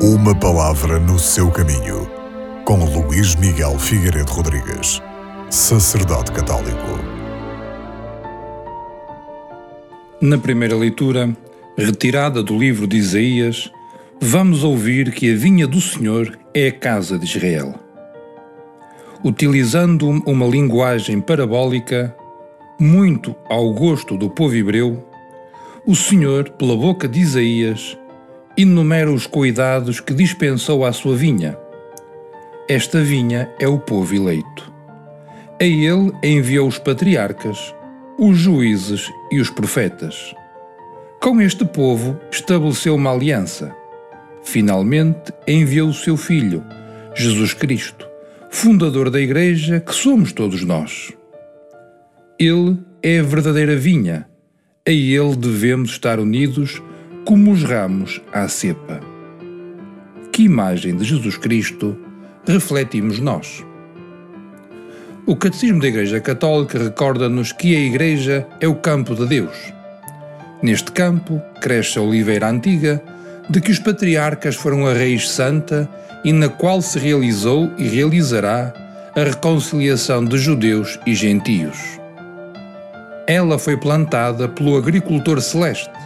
Uma palavra no seu caminho, com Luís Miguel Figueiredo Rodrigues, sacerdote católico. Na primeira leitura, retirada do livro de Isaías, vamos ouvir que a vinha do Senhor é a casa de Israel. Utilizando uma linguagem parabólica, muito ao gosto do povo hebreu, o Senhor, pela boca de Isaías, enumera os cuidados que dispensou à sua vinha. Esta vinha é o povo eleito. A ele enviou os patriarcas, os juízes e os profetas. Com este povo estabeleceu uma aliança. Finalmente enviou o seu Filho, Jesus Cristo, fundador da Igreja que somos todos nós. Ele é a verdadeira vinha. A ele devemos estar unidos como os ramos à cepa. Que imagem de Jesus Cristo refletimos nós? O Catecismo da Igreja Católica recorda-nos que a Igreja é o campo de Deus. Neste campo cresce a oliveira antiga, de que os patriarcas foram a raiz santa e na qual se realizou e realizará a reconciliação de judeus e gentios. Ela foi plantada pelo agricultor celeste,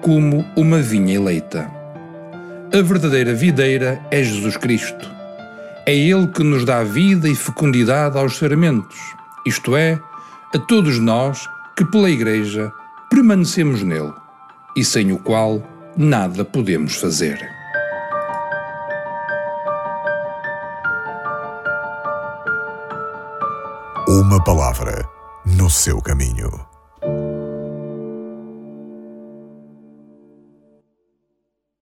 como uma vinha eleita. A verdadeira videira é Jesus Cristo. É Ele que nos dá vida e fecundidade aos sarmentos, isto é, a todos nós que pela Igreja permanecemos nele e sem o qual nada podemos fazer. Uma palavra no seu caminho.